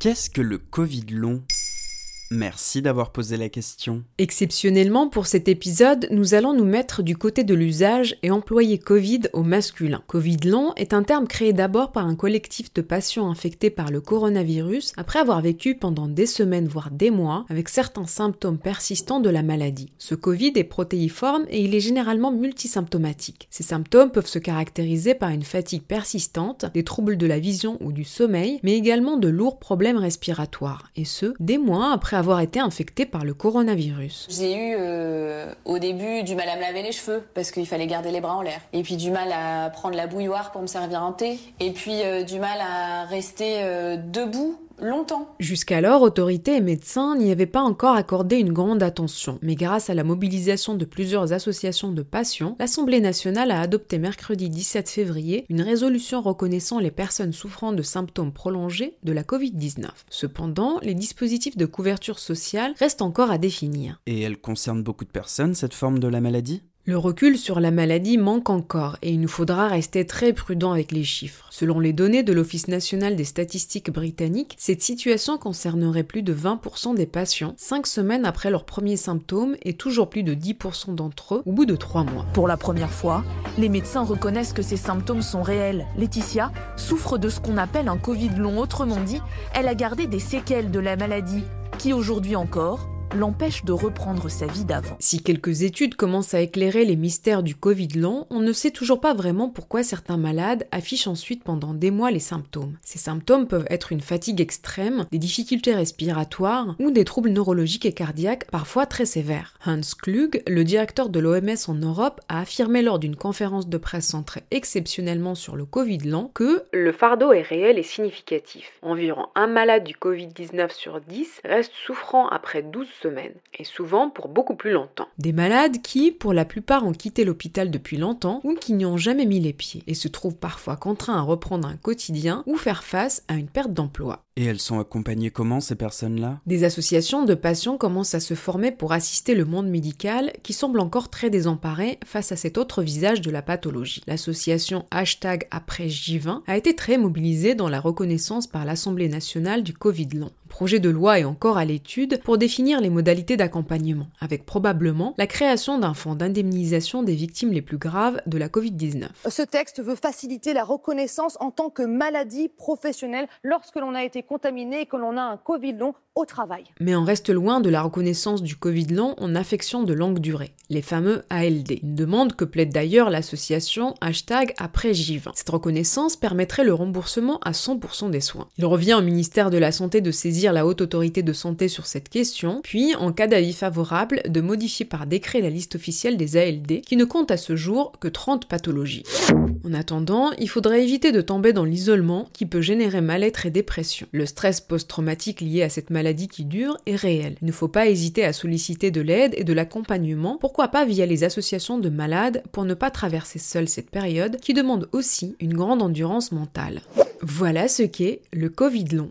Qu'est-ce que le Covid long? Merci d'avoir posé la question. Exceptionnellement pour cet épisode, nous allons nous mettre du côté de l'usage et employer Covid au masculin. Covid long est un terme créé d'abord par un collectif de patients infectés par le coronavirus après avoir vécu pendant des semaines voire des mois avec certains symptômes persistants de la maladie. Ce Covid est protéiforme et il est généralement multisymptomatique. Ces symptômes peuvent se caractériser par une fatigue persistante, des troubles de la vision ou du sommeil, mais également de lourds problèmes respiratoires, et ce, des mois après avoir été infecté par le coronavirus. J'ai eu euh, au début du mal à me laver les cheveux parce qu'il fallait garder les bras en l'air. Et puis du mal à prendre la bouilloire pour me servir un thé. Et puis euh, du mal à rester euh, debout longtemps. Jusqu'alors, autorités et médecins n'y avaient pas encore accordé une grande attention, mais grâce à la mobilisation de plusieurs associations de patients, l'Assemblée nationale a adopté mercredi 17 février une résolution reconnaissant les personnes souffrant de symptômes prolongés de la Covid-19. Cependant, les dispositifs de couverture sociale restent encore à définir. Et elle concerne beaucoup de personnes, cette forme de la maladie? Le recul sur la maladie manque encore et il nous faudra rester très prudent avec les chiffres. Selon les données de l'Office national des statistiques britanniques, cette situation concernerait plus de 20% des patients 5 semaines après leurs premiers symptômes et toujours plus de 10% d'entre eux au bout de 3 mois. Pour la première fois, les médecins reconnaissent que ces symptômes sont réels. Laetitia souffre de ce qu'on appelle un Covid long, autrement dit, elle a gardé des séquelles de la maladie qui aujourd'hui encore l'empêche de reprendre sa vie d'avant. Si quelques études commencent à éclairer les mystères du Covid long, on ne sait toujours pas vraiment pourquoi certains malades affichent ensuite pendant des mois les symptômes. Ces symptômes peuvent être une fatigue extrême, des difficultés respiratoires ou des troubles neurologiques et cardiaques parfois très sévères. Hans Klug, le directeur de l'OMS en Europe, a affirmé lors d'une conférence de presse centrée exceptionnellement sur le Covid lent que le fardeau est réel et significatif. Environ un malade du Covid-19 sur 10 reste souffrant après 12 semaines, et souvent pour beaucoup plus longtemps. Des malades qui, pour la plupart, ont quitté l'hôpital depuis longtemps ou qui n'y ont jamais mis les pieds, et se trouvent parfois contraints à reprendre un quotidien ou faire face à une perte d'emploi. Et elles sont accompagnées comment ces personnes-là? Des associations de patients commencent à se former pour assister le monde médical qui semble encore très désemparé face à cet autre visage de la pathologie. L'association hashtag après J20 a été très mobilisée dans la reconnaissance par l'Assemblée nationale du Covid long. Projet de loi est encore à l'étude pour définir les modalités d'accompagnement, avec probablement la création d'un fonds d'indemnisation des victimes les plus graves de la Covid-19. Ce texte veut faciliter la reconnaissance en tant que maladie professionnelle lorsque l'on a été contaminé et que l'on a un Covid long au travail. Mais on reste loin de la reconnaissance du Covid long en affection de longue durée, les fameux ALD. Une demande que plaide d'ailleurs l'association hashtag après J20. Cette reconnaissance permettrait le remboursement à 100% des soins. Il revient au ministère de la Santé de la haute autorité de santé sur cette question, puis, en cas d'avis favorable, de modifier par décret la liste officielle des ALD, qui ne compte à ce jour que 30 pathologies. En attendant, il faudrait éviter de tomber dans l'isolement qui peut générer mal-être et dépression. Le stress post-traumatique lié à cette maladie qui dure est réel. Il ne faut pas hésiter à solliciter de l'aide et de l'accompagnement, pourquoi pas via les associations de malades pour ne pas traverser seul cette période qui demande aussi une grande endurance mentale. Voilà ce qu'est le Covid long.